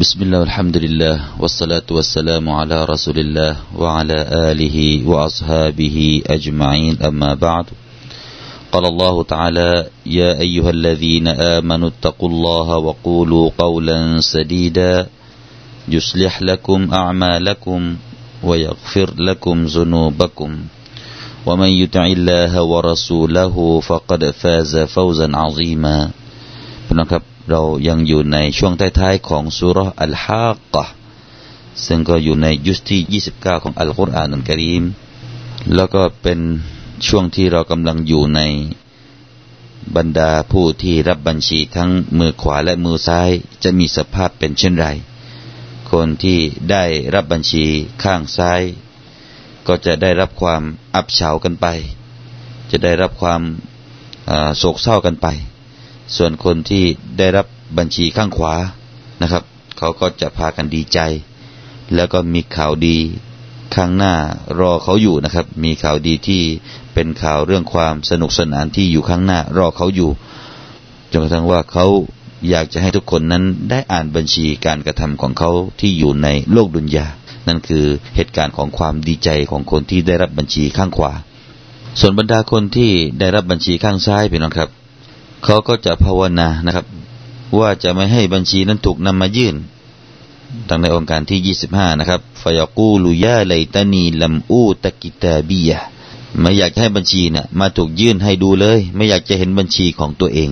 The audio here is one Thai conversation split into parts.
بسم الله والحمد لله والصلاة والسلام على رسول الله وعلى آله وأصحابه أجمعين أما بعد قال الله تعالى يا أيها الذين آمنوا اتقوا الله وقولوا قولا سديدا يصلح لكم أعمالكم ويغفر لكم ذنوبكم ومن يطع الله ورسوله فقد فاز فوزا عظيما นะครับ เรายังอยู่ในช่วงท้ายๆของสุรอัลฮากะซึ่งก็อยู่ในยุสที่29 ของอัลกุรอานอัลกรีม แล้วก็เป็นช่วงที่เรากำลังอยู่ในบรรดาผู้ที่รับบัญชีทั้งมือขวาและมือซ้าย จะมีสภาพเป็นเช่นไร คนที่ได้รับบัญชีข้างซ้าย ก็จะได้รับความอับเฉากันไป จะได้รับความโศกเศร้ากันไป ส่วนคนที่ได้รับบัญชีข้างขวานะครับ เขาก็จะพากันดีใจ แล้วก็มีข่าวดีข้างหน้ารอเขาอยู่นะครับ มีข่าวดีที่เป็นข่าวเรื่องความสนุกสนานที่อยู่ข้างหน้ารอเขาอยู่จนกระทั่งว่าเขาอยากจะให้ทุกคนนั้นได้อ่านบัญชีการกระทำของเขาที่อยู่ในโลกดุนยา นั่นคือเหตุการณ์ของความดีใจของคนที่ได้รับบัญชีข้างขวา ส่วนบรรดาคนที่ได้รับบัญชีข้างซ้ายพี่น้องครับ เขาก็จะภาวนานะครับ ว่าจะไม่ให้บัญชีนั้นถูกนำมายื่นดังในองค์การที่25นะครับฟยากูลุยาไลตานีลัมอูตะกิตาบียไม่อยากให้บัญชีนะ่ะมาถูกยื่นให้ดูเลย ไม่อยากจะเห็นบัญชีของตัวเอง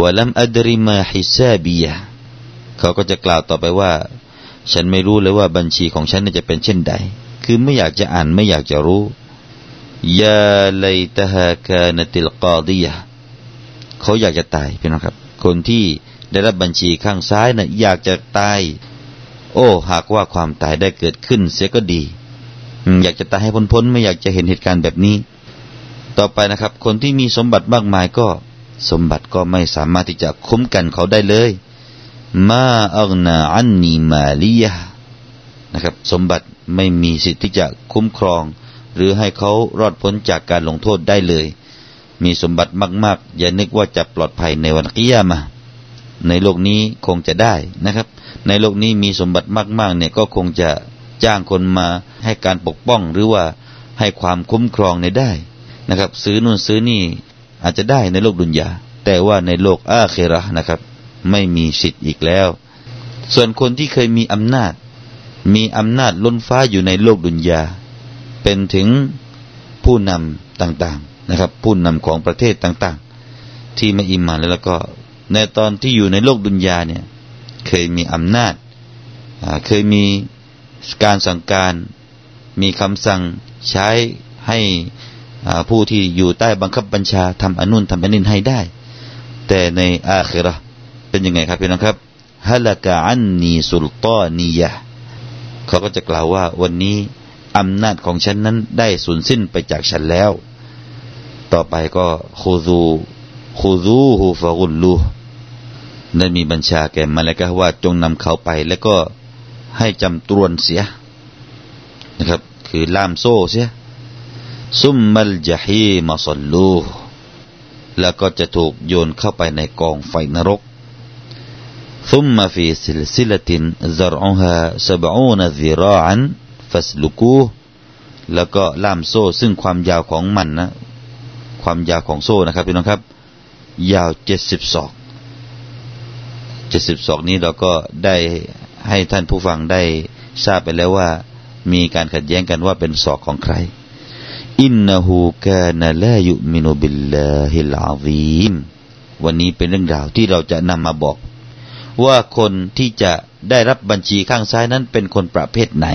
วะลัมอัดริมาฮิซาบียเขาก็จะกล่าวต่อไปว่า ฉันไม่รู้เลยว่าบัญชีของฉันจะเป็นเช่นใด คือไม่อยากจะอ่านไม่อยากจะรู้ยาไลตะฮากานติลกอดียะ เขาอยากจะตายพี่น้องครับ คนที่ได้รับบัญชีข้างซ้ายนะ่ะอยากจะตาย โอ้หากว่าความตายได้เกิดขึ้น เสียก็ดีอยากจะตายให้พ้นๆไม่อยากจะเห็นเหตุการณ์แบบนี้ ต่อไปนะครับ คนที่มีสมบัติมากมายก็ สมบัติก็ไม่สามารถที่จะคุ้มกันเขาได้เลยมาอักนาอันนีมาลียะนะครับ สมบัติไม่มีสิทธิ์ที่จะคุ้มครอง หรือให้เขารอดพ้นจากการลงโทษได้เลย มีสมบัติมาก ๆ อย่านึกว่าจะปลอดภัยในวันกิยามาในโลกนี้คงจะได้นะครับ ในโลกนี้มีสมบัติมากๆเนี่ยก็คงจะจ้างคนมาให้การปกป้องหรือว่าให้ความคุ้มครองในได้นะครับ ซื้อนู่นซื้อนี่อาจจะได้ในโลกดุนยาแต่ว่าในโลกอาเคระนะครับ ไม่มีสิทธิ์อีกแล้ว ส่วนคนที่เคยมีอำนาจ มีอำนาจล้นฟ้าอยู่ในโลกดุนยาเป็นถึงผู้นำต่าง นะครับ ผู้นำของประเทศต่างๆ ที่ไม่อิมานแล้วก็ในตอนที่อยู่ในโลกดุนยาเนี่ยเคยมีอำนาจเคยมีการสั่งการมีคำสั่งใช้ให้ผู้ที่อยู่ใต้บังคับบัญชาทำอนุนทำอนินให้ได้ แต่ในอาคราเป็นยังไงครับพี่น้องครับฮัลกะอันนีสุลตานียะเขาก็จะกล่าวว่าวันนี้อำนาจของฉันนั้นได้สูญสิ้นไปจากฉันแล้ว ต่อไปก็คูซูคูซูฮูฟะกุลลูได้มีบัญชาแก่มาแล้วก็ว่าจงนำเขาไป แล้วก็ให้จำตรวนเสียนะครับ คือล่ามโซ่เสียซุมมัลจฮีมาสลลูแล้วก็จะถูกโยนเข้าไปในกองไฟนรก ثم في سلسلة زرعها سبعون ذراعا فاسلكوه แล้วก็ล่ามโซ่ ซึ่งความยาวของมันนะ ความยาวของโซ่นะครับพี่น้องครับ ยาวเจ็ดสิบศอกเจ็ดสิบศอกนี้เราก็ได้ให้ท่านผู้ฟังได้ทราบไปแล้วว่า มีการขัดแย้งกันว่าเป็นศอกของใครإنه كان لا يؤمن بالله العظيمวันนี้เป็นเรื่องราวที่เราจะนำมาบอก ว่าคนที่จะได้รับบัญชีข้างซ้ายนั้นเป็นคนประเภทไหน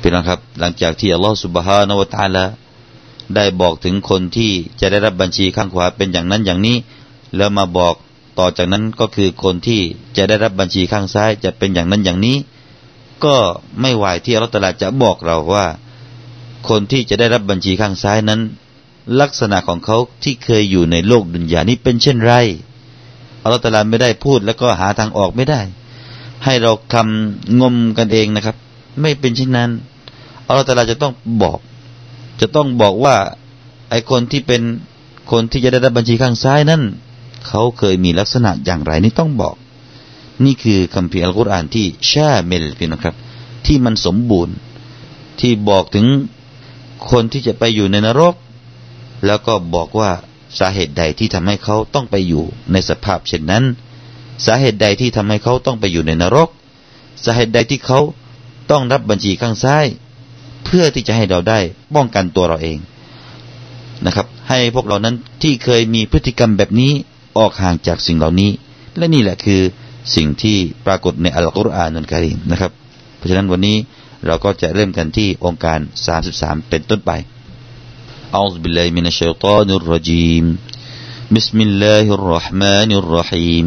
เป็นนะครับ หลังจากที่อัลลอฮฺสุบฮานาวตาละ ได้บอกถึงคนที่จะได้รับบัญชีข้างขวาเป็นอย่างนั้นอย่างนี้ แล้วมาบอกต่อจากนั้นก็คือคนที่จะได้รับบัญชีข้างซ้ายจะเป็นอย่างนั้นอย่างนี้ ก็ไม่ไหวที่อัลลอฮฺตลาจะบอกเราว่า คนที่จะได้รับบัญชีข้างซ้ายนั้น ลักษณะของเขาที่เคยอยู่ในโลกดุนยานี้เป็นเช่นไรอัลลอฮฺตลาไม่ได้พูดแล้วก็หาทางออกไม่ได้ ให้เราคำงมกันเองนะครับ ไม่เป็นเช่นนั้นอัลลอฮฺตลาจะต้องบอก จะต้องบอกว่าไอคนที่เป็นคนที่จะได้รับบัญชีข้างซ้ายนั้นเขาเคยมีลักษณะอย่างไรนี่ต้องบอก นี่คือคำพีอัลกุรอานที่ชาเมลพี่นะครับ ที่มันสมบูรณ์ที่บอกถึงคนที่จะไปอยู่ในนรก แล้วก็บอกว่าสาเหตุใดที่ทำให้เขาต้องไปอยู่ในสภาพเช่นนั้น สาเหตุใดที่ทำให้เขาต้องไปอยู่ในนรก สาเหตุใดที่เขาต้องรับบัญชีข้างซ้าย พื่อที่จะให้เราได้ป้องกันตัวเราเองนะครับ ให้พวกเรานั้นที่เคยมีพฤติกรรมแบบนี้ออกห่างจากสิ่งเหล่านี้ และนี่แหละคือสิ่งที่ปรากฏในอัลกุรอานนุลการีมนะครับ เพราะฉะนั้นวันนี้เราก็จะเริ่มกันที่องค์การ 33 เป็นต้นไปأعوذ بالله من الشيطان الرجيم بسم الله الرحمن الرحيم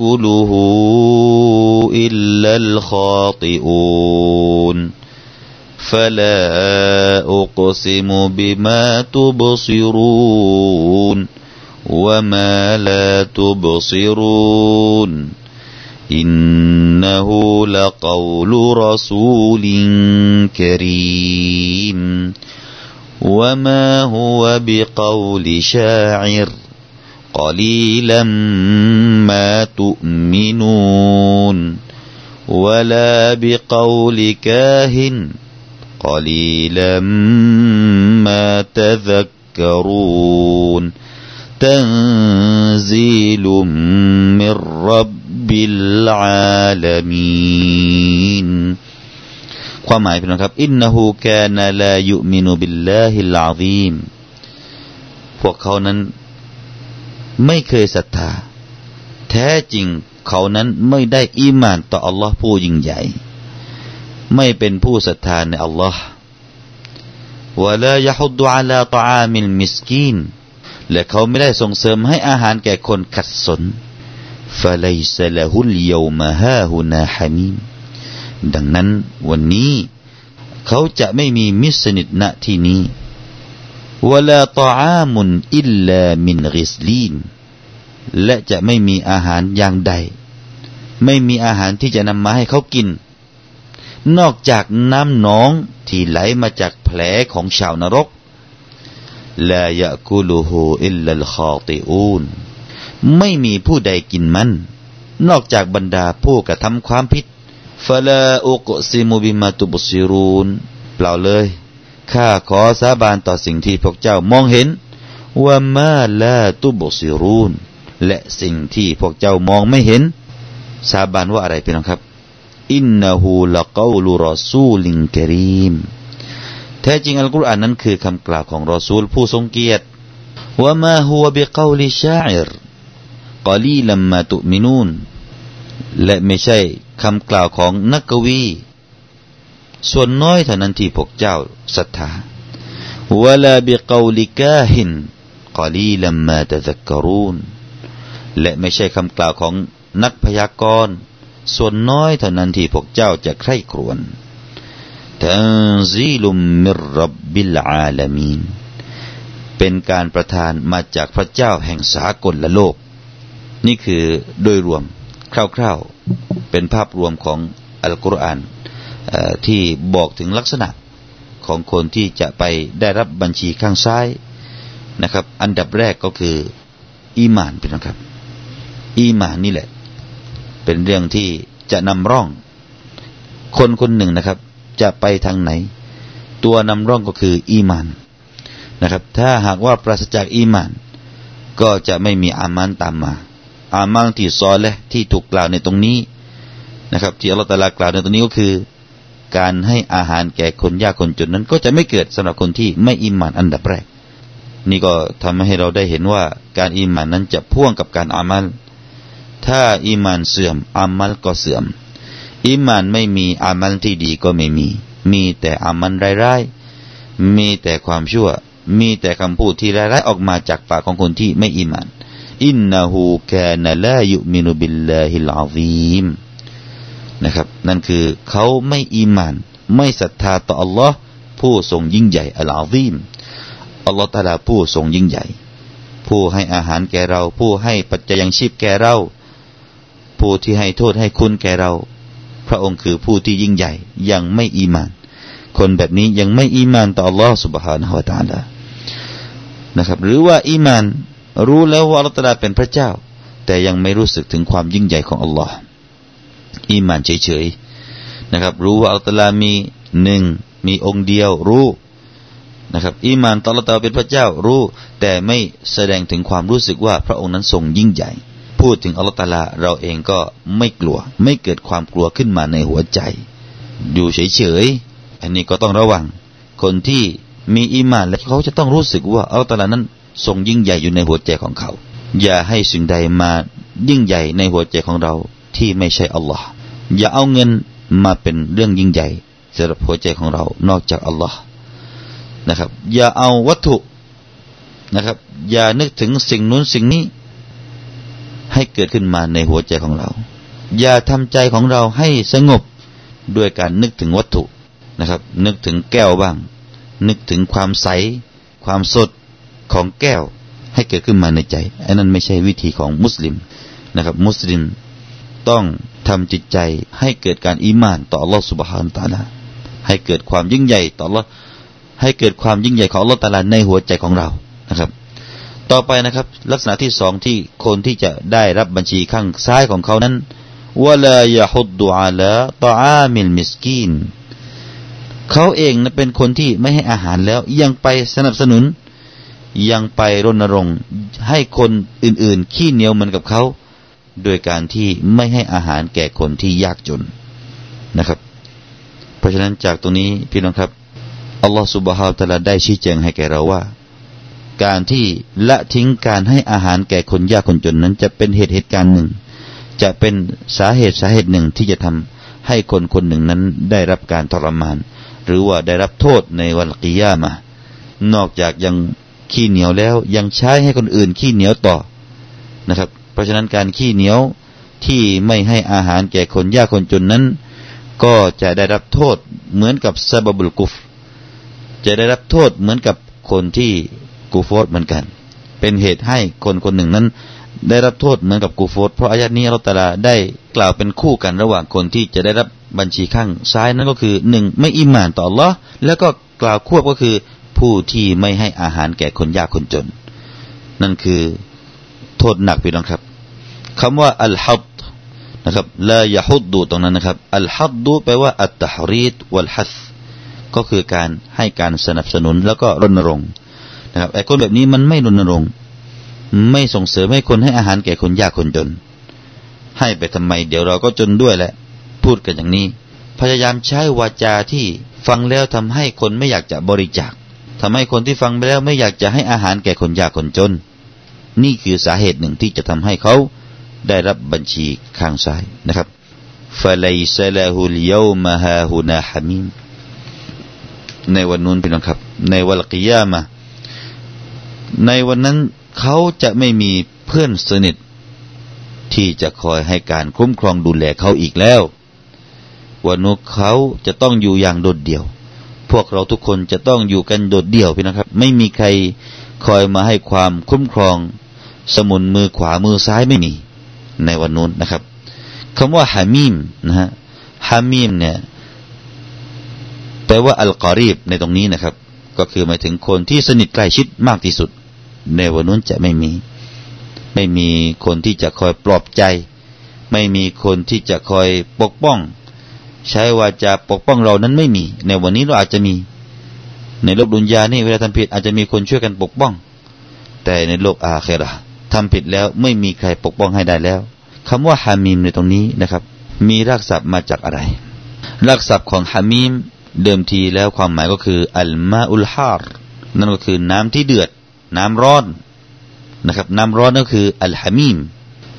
يأكله إلا الخاطئون. فلا أقسم بما تبصرون وما لا تبصرون. إنه لقول رسول كريم. وما هو بقول شاعر. قليلا ما تؤمنون ولا بقول كاهن قليلا ما تذكرون تنزيل من رب บิลอาลามีนความหมายพี่น้องครับอินนหูแกนาลายุมินุบิลลาฮิลาซีมพวกเขานั้น ไม่เคยศรัทธา แท้จริงเขานั้นไม่ได้อีมานต่ออัลลอฮ์ผู้ยิ่งใหญ่ ไม่เป็นผู้ศรัทธาในอัลลอฮ์ولا يحض على طعام المسكينและเขาไม่ได้ส่งเสริมให้อาหารแก่คนขัดสนفليسซะละฮุลเยวมาฮาฮุดังนั้นวันนี้ เขาจะไม่มีมิสนิทณที่นี้ วลาตอามุนอิลลามินริสลีนและจะไม่มีอาหารอย่างใด ไม่มีอาหารที่จะนำมาให้เขากิน นอกจากน้ำหนองที่ไหลมาจากแผลของชาวนรกลายะกุลูฮูอิลลัลคาติอูนไม่มีผู้ใดกินมัน นอกจากบรรดาผู้กระทำความผิดฟาลาอุกซิมุบิมาตุบุซิรูนเปล่าเลย ข้าขอสาบานต่อสิ่งที่พวกเจ้ามองเห็นว่ามาลาตุบุซิรูนและสิ่งที่พวกเจ้ามองไม่เห็น สาบานว่าอะไรพี่น้องครับ อินนาฮูละกาลูรอซูลิงกรีมแท้จริงอัลกุรอานนั้นคือคำกล่าวของรอซูลผู้ทรงเกียรติว่ามาฮัวบิกาลิชาอิรกอลีลัมมาตุมินูนและไม่ใช่คำกล่าวของนักกวี ส่วนน้อยเท่านั้นที่พวกเจ้าศรัทธาวลาบิกาลิกาหินกอลีลัมมาตะซักกรูนและไม่ใช่คำกล่าวของนักพยากรณ์ส่วนน้อยเท่านั้นที่พวกเจ้าจะใคร่ครวญทันซีลุมมิรับบิลอาลามีนเป็นการประทานมาจากพระเจ้าแห่งสากลละโลก นี่คือโดยรวมคร่าวๆ เป็นภาพรวมของอัลกุรอาน ที่บอกถึงลักษณะของคนที่จะไปได้รับบัญชีข้างซ้ายนะครับ อันดับแรกก็คือ อีมานเป็นนะครับ อีมานนี่แหละ เป็นเรื่องที่จะนำร่อง คนคนหนึ่งนะครับ จะไปทางไหน ตัวนำร่องก็คืออีมานนะครับ ถ้าหากว่าปราศจากอีมาน ก็จะไม่มีอามันตามมา อามังที่ซอและที่ถูกกล่าวในตรงนี้นะครับ ที่อัลลอฮฺตะลากล่าวในตรงนี้ก็คือ การให้อาหารแก่คนยากคนจนนั้น ก็จะไม่เกิดสำหรับคนที่ไม่อิมานอันดับแรก นี่ก็ทำให้เราได้เห็นว่าการอิมานนั้นจะพ่วงกับการอามัล ถ้าอิมานเสื่อมอามัลก็เสื่อมอิมานไม่มีอามัลที่ดีก็ไม่มี มีแต่อามัลร้ายๆมีแต่ความชั่ว มีแต่คำพูดที่ร้ายๆออกมาจากปากของคนที่ไม่อิมานإنه كان لا يؤمن بالله العظيم นะครับ นั่นคือเขาไม่อีมาน ไม่ศรัทธาต่ออัลลอฮ์ผู้ทรงยิ่งใหญ่อัลอาซีมอัลลอฮ์ตาลาผู้ทรงยิ่งใหญ่ ผู้ให้อาหารแก่เรา ผู้ให้ปัจจัยยังชีพแก่เรา ผู้ที่ให้โทษให้คุณแก่เรา พระองค์คือผู้ที่ยิ่งใหญ่ ยังไม่อีมาน คนแบบนี้ยังไม่อีมานต่ออัลลอฮ์سبحانه وتعالىนะครับ หรือว่าอีมานรู้แล้วว่าอัลลอฮ์ตาลาเป็นพระเจ้า แต่ยังไม่รู้สึกถึงความยิ่งใหญ่ของอัลลอฮ์ อีมานเฉยๆนะครับ รู้ว่าอัลลอฮ์ตาลามีหนึ่งมีองค์เดียวรู้นะครับอีมานต่อลตาเป็นพระเจ้ารู้ แต่ไม่แสดงถึงความรู้สึกว่าพระองค์นั้นทรงยิ่งใหญ่ พูดถึงอัลตลาเราเองก็ไม่กลัว ไม่เกิดความกลัวขึ้นมาในหัวใจ อยู่เฉยๆอันนี้ก็ต้องระวัง คนที่มีอีมานแล้วเขาจะต้องรู้สึกว่าอัลตลานั้นทรงยิ่งใหญ่อยู่ในหัวใจของเขา อย่าให้สิ่งใดมายิ่งใหญ่ในหัวใจของเรา ที่ไม่ใช่อัลลอฮ์อย่าเอาเงินมาเป็นเรื่องยิ่งใหญ่สำหรับหัวใจของเรานอกจากอัลลอฮ์นะครับ อย่าเอาวัตถุนะครับ อย่านึกถึงสิ่งนู้นสิ่งนี้ ให้เกิดขึ้นมาในหัวใจของเรา อย่าทำใจของเราให้สงบด้วยการนึกถึงวัตถุนะครับ นึกถึงแก้วบ้าง นึกถึงความใส ความสดของแก้วให้เกิดขึ้นมาในใจอันนั้นไม่ใช่วิธีของมุสลิมนะครับ มุสลิม ต้องทำจิตใจให้เกิดการอีมานต่ออัลลอฮฺสุบฮานตาลาให้เกิดความยิ่งใหญ่ต่อละให้เกิดความยิ่งใหญ่ของอัลลอฮฺตาลาในหัวใจของเรานะครับ ต่อไปนะครับ ลักษณะที่สองที่คนที่จะได้รับบัญชีข้างซ้ายของเขานั้นวลายฮุดดูอาลาตออามิลมิสกีนเขาเองนะเป็นคนที่ไม่ให้อาหารแล้ว ยังไปสนับสนุน ยังไปรณรงค์ ให้คนอื่นๆ ขี้เหนียวเหมือนกับเขา โดยการที่ไม่ให้อาหารแก่คนที่ยากจนนะครับ เพราะฉะนั้นจากตรงนี้พี่น้องครับอัลลอฮฺสุบฮาวตะลาได้ชี้แจงให้แก่เราว่า การที่ละทิ้งการให้อาหารแก่คนยากคนจนนั้น จะเป็นเหตุเหตุการณ์หนึ่ง จะเป็นสาเหตุสาเหตุหนึ่งที่จะทำให้คนคนหนึ่งนั้นได้รับการทรมาน หรือว่าได้รับโทษในวันกิยามานอกจากยังขี้เหนียวแล้วยังใช้ให้คนอื่นขี้เหนียวต่อนะครับ เพราะฉะนั้นการขี้เหนียวที่ไม่ให้อาหารแก่คนยากคนจนนั้น ก็จะได้รับโทษเหมือนกับซาบบุลกุฟ จะได้รับโทษเหมือนกับคนที่กูฟอดเหมือนกัน เป็นเหตุให้คนคนหนึ่งนั้น ได้รับโทษเหมือนกับกูฟอดเพราะอายัดนี้เราตลาได้กล่าวเป็นคู่กันระหว่างคนที่จะได้รับบัญชีข้างซ้ายนั้นก็คือหนึ่งไม่อิมานต่อ Allah แล้วก็กล่าวควบก็คือผู้ที่ไม่ให้อาหารแก่คนยากคนจน นั่นคือ โทษหนักพี่น้องครับคำว่าอัลฮัดนะครับลายฮุดดูตรงนั้นนะครับ อัลฮัดดูแปลว่าอัตตฮรีดวัลฮัสก็คือการให้การสนับสนุนแล้วก็รณรงค์นะครับไอ้คนแบบนี้มันไม่รณรงค์ ไม่ส่งเสริมให้คนให้อาหารแก่คนยากคนจน ให้ไปทำไม เดี๋ยวเราก็จนด้วยแหละ พูดกันอย่างนี้ พยายามใช้วาจาที่ฟังแล้วทำให้คนไม่อยากจะบริจาคทำให้คนที่ฟังไปแล้วไม่อยากจะให้อาหารแก่คนยากคนจน นี่คือสาเหตุหนึ่งที่จะทำให้เขาได้รับบัญชีข้างซ้ายนะครับฟะไลซะลาฮุลยอมฮาฮุนาฮามิมในวันนู้นพี่น้องครับ ในวันกิยามะในวันนั้นเขาจะไม่มีเพื่อนสนิท ที่จะคอยให้การคุ้มครองดูแลเขาอีกแล้ว วันนู้นเขาจะต้องอยู่อย่างโดดเดี่ยว พวกเราทุกคนจะต้องอยู่กันโดดเดี่ยวพี่น้องครับ ไม่มีใครคอยมาให้ความคุ้มครอง สมุนมือขวามือซ้ายไม่มีในวันนู้นนะครับคำว่าฮามีมนะฮะฮามีมเนี่ยแปลว่าอัลกอรีบในตรงนี้นะครับ ก็คือหมายถึงคนที่สนิทใกล้ชิดมากที่สุด ในวันนู้นจะไม่มี ไม่มีคนที่จะคอยปลอบใจ ไม่มีคนที่จะคอยปกป้อง ใช้ว่าจะปกป้องเรานั้นไม่มี ในวันนี้เราอาจจะมี ในโลกดุนยานี่เวลาทำผิดอาจจะมีคนช่วยกันปกป้อง แต่ในโลกอาเครา ทำผิดแล้วไม่มีใครปกป้องให้ได้แล้วคำว่าฮามีมในตรงนี้นะครับ มีรากศัพท์มาจากอะไร รากศัพท์ของฮามีมเดิมทีแล้วความหมายก็คืออัลมาอุลฮาร์นั่นก็คือน้ำที่เดือด น้ำร้อนนะครับ น้ำร้อนก็คืออัลฮามีม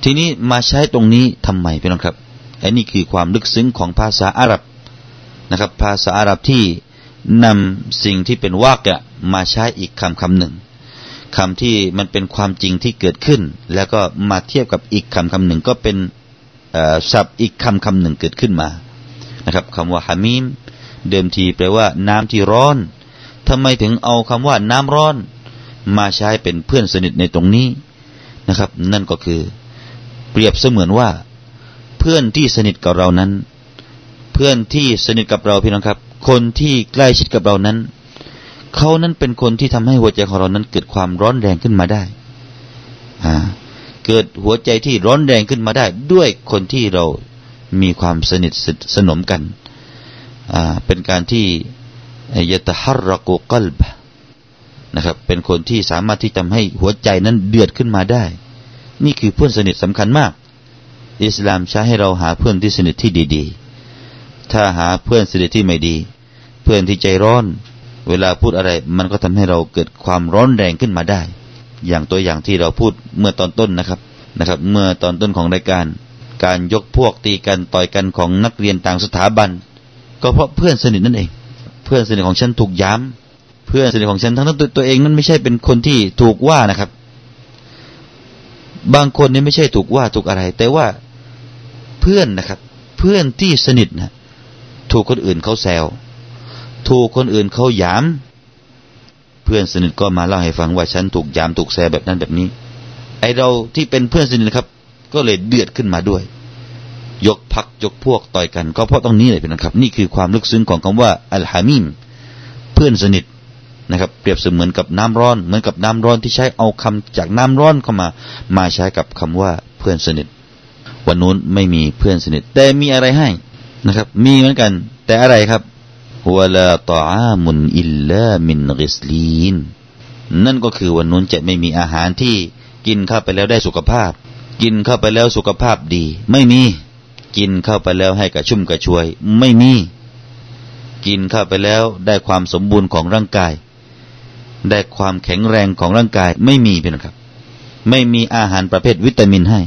ทีนี้มาใช้ตรงนี้ทำไมพี่น้องครับอันนี้คือความลึกซึ้งของภาษาอาหรับนะครับ ภาษาอาหรับที่นำสิ่งที่เป็นวากะมาใช้อีกคำคำหนึ่ง คำที่มันเป็นความจริงที่เกิดขึ้น แล้วก็มาเทียบกับอีกคำคำหนึ่งก็เป็นศัพท์อีกคำคำหนึ่งเกิดขึ้นมานะครับคำว่าฮามีมเดิมทีแปลว่า น้ำที่ร้อนทำไมถึงเอาคำว่าน้ำร้อน มาใช้เป็นเพื่อนสนิทในตรงนี้นะครับ นั่นก็คือ เปรียบเสมือนว่า เพื่อนที่สนิทกับเรานั้น เพื่อนที่สนิทกับเราพี่น้องครับ คนที่ใกล้ชิดกับเรานั้น เขานั้นเป็นคนที่ทำให้หัวใจของเรานั้นเกิดความร้อนแรงขึ้นมาได้ อ่า เกิดหัวใจที่ร้อนแรงขึ้นมาได้ ด้วยคนที่เรามีความสนิทสนมกัน อ่า เป็นการที่ยะตฮัรกุกลบนะครับ เป็นคนที่สามารถที่ทำให้หัวใจนั้นเดือดขึ้นมาได้ นี่คือเพื่อนสนิทสำคัญมาก อิสลามใช้ให้เราหาเพื่อนที่สนิทที่ดี ๆ ถ้าหาเพื่อนสนิทที่ไม่ดี เพื่อนที่ใจร้อน เวลาพูดอะไร มันก็ทำให้เราเกิดความร้อนแรงขึ้นมาได้ อย่างตัวอย่างที่เราพูดเมื่อตอนต้นนะครับนะครับ เมื่อตอนต้นของรายการ การยกพวกตีกันต่อยกันของนักเรียนต่างสถาบัน ก็เพราะเพื่อนสนิทนั่นเอง เพื่อนสนิทของฉันถูกย้ำเพื่อนสนิทของฉันทั้งทั้งตัวเองนั้นไม่ใช่เป็นคนที่ถูกว่านะครับ บางคนนี่ไม่ใช่ถูกว่าถูกอะไร แต่ว่าเพื่อนนะครับ เพื่อนที่สนิทนะถูกคนอื่นเขาแซว ถูกคนอื่นเขาหย้ำเพื่อนสนิทก็มาเล่าให้ฟังว่าฉันถูกย้ำถูกแซแบบนั้นแบบนี้ ไอเราที่เป็นเพื่อนสนิทนะครับ ก็เลยเดือดขึ้นมาด้วย ยกพักยกพวกต่อยกัน ก็เพราะตรงนี้เลยเป็นนะครับ นี่คือความลึกซึ้งของคำว่าอัลฮามิมเพื่อนสนิทนะครับ เปรียบเสมือนกับน้ำร้อน เหมือนกับน้ำร้อนที่ใช้เอาคำจากน้ำร้อนเข้ามา มาใช้กับคำว่าเพื่อนสนิท วันนู้นไม่มีเพื่อนสนิท แต่มีอะไรให้นะครับ มีเหมือนกัน แต่อะไรครับ วลาตอามุนอิลลามินริสลีนนั่นก็คือวันนู้นจะไม่มีอาหารที่กินเข้าไปแล้วได้สุขภาพ กินเข้าไปแล้วสุขภาพดี ไม่มี กินเข้าไปแล้วให้กระชุ่มกระชวย ไม่มี กินเข้าไปแล้วได้ความสมบูรณ์ของร่างกาย ได้ความแข็งแรงของร่างกาย ไม่มีเป็นครับ ไม่มีอาหารประเภทวิตามินให้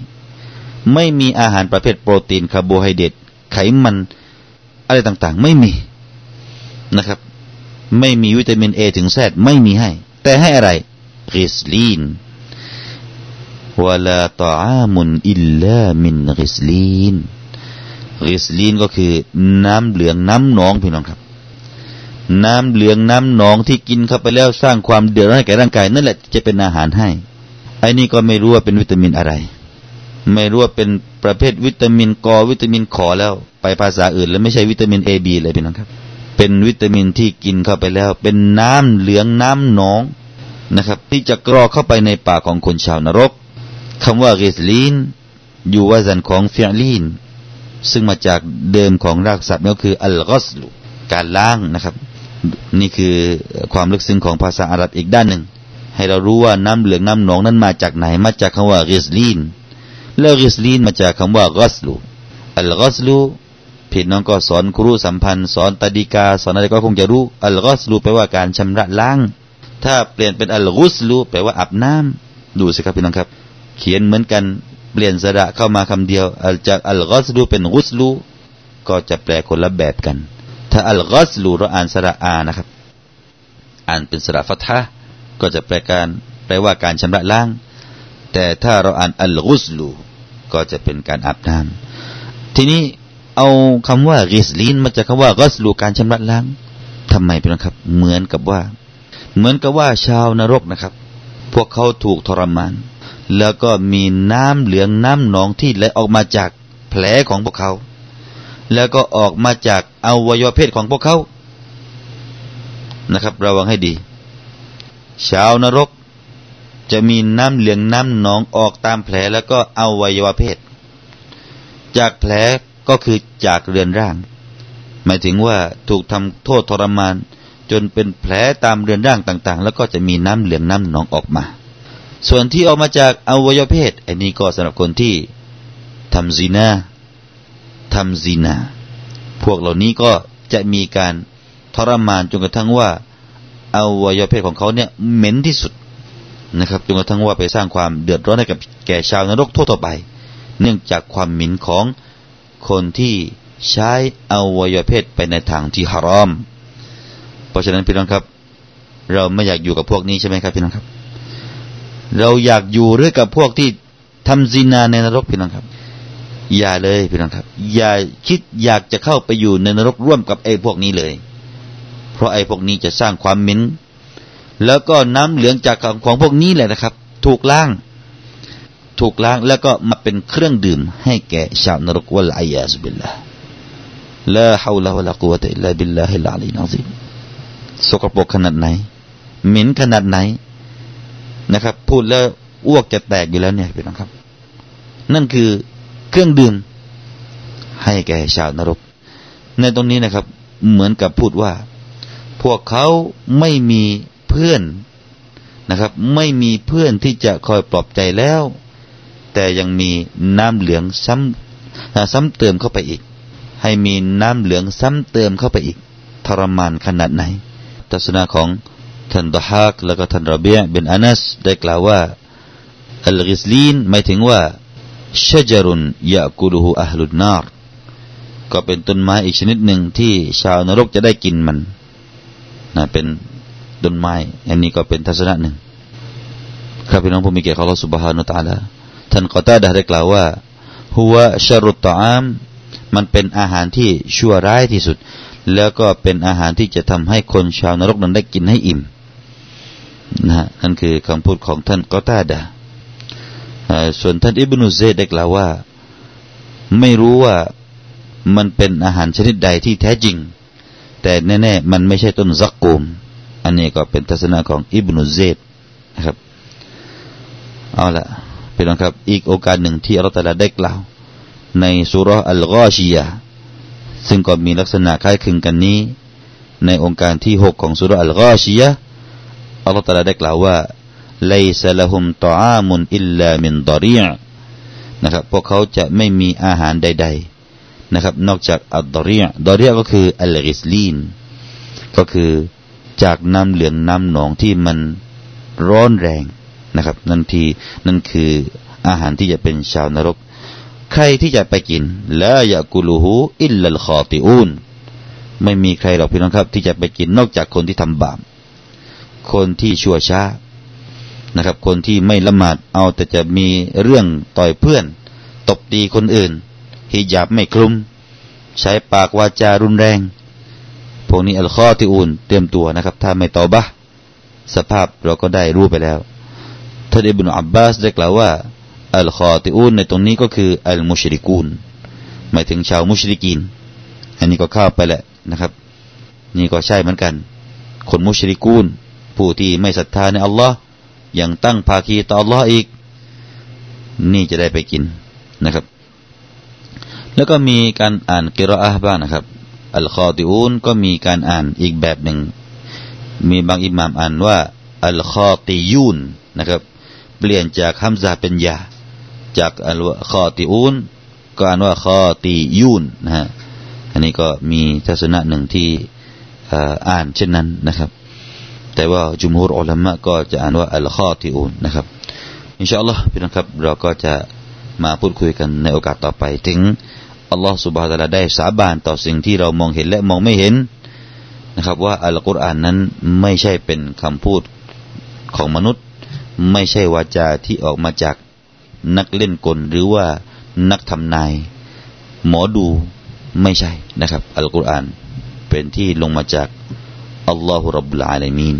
ไม่มีอาหารประเภทโปรตีนคาร์โบไฮเดรตไขมันอะไรต่างๆ ไม่มี นะครับ ไม่มีวิตามิน A ถึง Z ไม่มีให้ แต่ให้อะไรغسلين ولا طعام إلا من غسلين غسلين ก็คือ น้ำเหลืองน้ำหนองพี่น้องครับ น้ำเหลืองน้ำหนองที่กินเข้าไปแล้วสร้างความเดือดร้อนให้แก่ร่างกายนั่นแหละจะเป็นอาหารให้ไอ้นี่ก็ไม่รู้ว่าเป็นวิตามินอะไร ไม่รู้ว่าเป็นประเภทวิตามินกอวิตามินขอแล้ว ไปภาษาอื่น แล้วไม่ใช่วิตามินเอบีเลยพี่น้องครับ เป็นวิตามินที่กินเข้าไปแล้ว เป็นน้ำเหลืองน้ำหนองนะครับ ที่จะกรอเข้าไปในปากของคนชาวนรกคำว่าริสลีน อยู่ว่าสันของฟิอลีน ซึ่งมาจากเดิมของรากศัพท์ก็คืออัลกอสลุการล้างนะครับ นี่คือความลึกซึ้งของภาษาอาหรับอีกด้านหนึ่ง ให้เรารู้ว่าน้ำเหลืองน้ำหนองนั้นมาจากไหน มาจากคำว่าริสลีน แล้วริสลีนมาจากคำว่ากอสลุอัลกอสลุ พี่น้องก็สอนครูสัมพันธ์ สอนตดีกา สอนอะไรก็คงจะรู้อัลกอสลูแปลว่าการชำระล้าง ถ้าเปลี่ยนเป็นอัลกุสลูแปลว่าอาบน้ำดูสิครับพี่น้องครับ เขียนเหมือนกันเปลี่ยนสระเข้ามาคำเดียวจากอัลกอสลูเป็นกุสลูก็จะแปลคนละแบบกัน ถ้าอัลกอสลูเราอ่านสระอานะครับ อ่านเป็นสระฟัตฮะก็จะแปลการแปลว่าการชำระล้าง แต่ถ้าเราอ่านอัลกุสลูก็จะเป็นการอาบน้ำทีนี้ เอาคำว่าริสลีนมาจากคำว่ากอสลูการชำระล้างทำไมเป็นครับ เหมือนกับว่า เหมือนกับว่าชาวนรกนะครับ พวกเขาถูกทรมาน แล้วก็มีน้ำเหลืองน้ำหนองที่ไหลออกมาจากแผลของพวกเขา แล้วก็ออกมาจากอวัยวะเพศของพวกเขานะครับ ระวังให้ดี ชาวนรก จะมีน้ำเหลืองน้ำหนองออกตามแผลแล้วก็อวัยวะเพศ จากแผล ก็คือจากเรือนร่าง หมายถึงว่าถูกทำโทษทรมาน จนเป็นแผลตามเรือนร่างต่างๆ แล้วก็จะมีน้ำเหลืองน้ำหนองออกมา ส่วนที่ออกมาจากอวัยวะเพศอันนี้ก็สำหรับคนที่ทำซีนาทำซีนาพวกเหล่านี้ก็จะมีการทรมานจนกระทั่งว่าอวัยวะเพศของเขาเนี่ยเหม็นที่สุดนะครับจนกระทั่งว่าไปสร้างความเดือดร้อนให้กับแก่ชาวนรกทั่วไป เนื่องจากความหมิ่นของ คนที่ใช้อวัยวะเพศไปในทางที่ฮารอม เพราะฉะนั้นพี่น้องครับ เราไม่อยากอยู่กับพวกนี้ใช่ไหมครับพี่น้องครับ เราอยากอยู่ด้วยกับพวกที่ทำซินาในนรกพี่น้องครับ อย่าเลยพี่น้องครับ อย่าคิดอยากจะเข้าไปอยู่ในนรกร่วมกับไอ้พวกนี้เลย เพราะไอ้พวกนี้จะสร้างความมิ้น แล้วก็น้ำเหลืองจากของของพวกนี้แหละนะครับ ถูกล้าง ถูกล้างแล้วก็มาเป็นเครื่องดื่มให้แก่ชาวนรกวะลัยยาสบิลละลาฮาวลาวะลากุวะตะอิลลาบิลลาฮิลอาลีนัซิสกปรกขนาดไหน เหม็นขนาดไหนนะครับ พูดแล้วอ้วกจะแตกอยู่แล้วเนี่ยพี่น้องครับ นั่นคือเครื่องดื่มให้แก่ชาวนรก ในตรงนี้นะครับ เหมือนกับพูดว่า พวกเขาไม่มีเพื่อนนะครับ ไม่มีเพื่อนที่จะคอยปลอบใจแล้ว แต่ยังมีน้ำเหลืองซ้ำซ้ำเติมเข้าไปอีก ให้มีน้ำเหลืองซ้ำเติมเข้าไปอีก ทรมานขนาดไหนทัศนะของท่านดฮักแล้วก็ท่านรเบียเป็นอานัสได้กล่าวว่าอัลกิสลีนหมายถึงว่าชจรุนยากุลูฮูอัลลุนนารก็เป็นต้นไม้อีกชนิดหนึ่งที่ชาวนรกจะได้กินมันนะเป็นต้นไม้ อันนี้ก็เป็นทัศนะหนึ่งครับพี่น้องผู้มีเกียรติของเราสุบฮานุตาลา ท่านกอตาดะได้กล่าวว่าหัวชรุตตอามมันเป็นอาหารที่ชั่วร้ายที่สุด แล้วก็เป็นอาหารที่จะทำให้คนชาวนรกนั้นได้กินให้อิ่มนะฮะนั่นคือคำพูดของท่านกอตาดะส่วนท่านอิบนุเซดได้กล่าวว่า ไม่รู้ว่ามันเป็นอาหารชนิดใดที่แท้จริง แต่แน่ๆมันไม่ใช่ต้นซักกูมอันนี้ก็เป็นทัศนะของอิบนุเซดนะครับ เอาละ พี่น้องครับ อีกโอกาสหนึ่งที่อัลลอฮฺได้กล่าว ในสุรอัลกอชียาซึ่งก็มีลักษณะคล้ายคลึงกันนี้ ในองค์การที่หกของสุรอัลกอชียาอัลลอฮฺได้กล่าวว่าليس لهم طعام إلا من ضريع นะครับพวกเขาจะไม่มีอาหารใด ๆนะครับ นอกจากالضريع ضريع ก็คือ الغسلين ก็คือจากน้ำเหลืองน้ำหนองที่มันร้อนแรง นะครับ นั่นทีนั่นคืออาหารที่จะเป็นชาวนรก ใครที่จะไปกินلا يأكله إلا الخاطئونไม่มีใครหรอกพี่น้องครับ ที่จะไปกินนอกจากคนที่ทำบาปคนที่ชั่วช้านะครับ คนที่ไม่ละหมาดเอาแต่จะมีเรื่องต่อยเพื่อน ตบตีคนอื่นฮิญาบไม่คลุม ใช้ปากวาจารุนแรงพวกนี้อัลคอติอูนเตรียมตัวนะครับ ถ้าไม่ตอบะสภาพเราก็ได้รู้ไปแล้ว ท่านอิบนุอับบาสได้กล่าวว่าอัลคอติอูนในตรงนี้ก็คืออัลมุชริกูนหมายถึงชาวมุชริกีน อันนี้ก็เข้าไปแหละนะครับ นี่ก็ใช่เหมือนกัน คนมุชริกูนผู้ที่ไม่ศรัทธาในอัลลอฮ์ยังตั้งภาคีต่ออัลลอฮ์อีก นี่จะได้ไปกินนะครับ แล้วก็มีการอ่านกิรออะบ้างนะครับอัลคอติอูนก็มีการอ่านอีกแบบหนึ่ง มีบางอิหม่ามอ่านว่าอัลคอติยูนนะครับ เปลี่ยนจากฮัมซาเป็นยาจากอัลคอติอูนก็อ่านว่าคอติยูนนะฮะอันนี้ก็มีทัศนะหนึ่งที่อ่านเช่นนั้นนะครับ แต่ว่าจุมฮูรอัลมะก็จะอ่านว่าอัลคอติอูนนะครับอินชาอัลลอฮ์พี่น้องครับ เราก็จะมาพูดคุยกันในโอกาสต่อไป ถึงอัลลอฮฺสุบฮาตะลาได้สาบานต่อสิ่งที่เรามองเห็นและมองไม่เห็นนะครับ ว่าอัลกุรอานนั้นไม่ใช่เป็นคำพูดของมนุษย์ ไม่ใช่วาจาที่ออกมาจากนักเล่นกลหรือว่านักทำนาย หมอดูไม่ใช่นะครับ อัลกุรอานเป็นที่ลงมาจากอัลลอฮฺรับลอาลามีน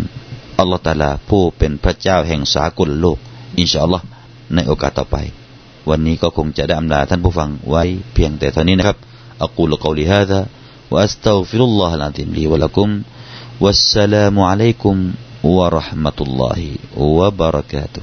อัลลอฮฺตาลาผู้เป็นพระเจ้าแห่งสากลโลก อินชาอัลลอฮ์ในโอกาสต่อไป วันนี้ก็คงจะได้อำลาท่านผู้ฟังไว้เพียงแต่เท่านี้นะครับอักูลกอลิฮะดะวะอัสตัฟิรุลลอฮฺลาติมลีวะลักุมวัสสลามุอะลัยกุม ورحمة الله وبركاته.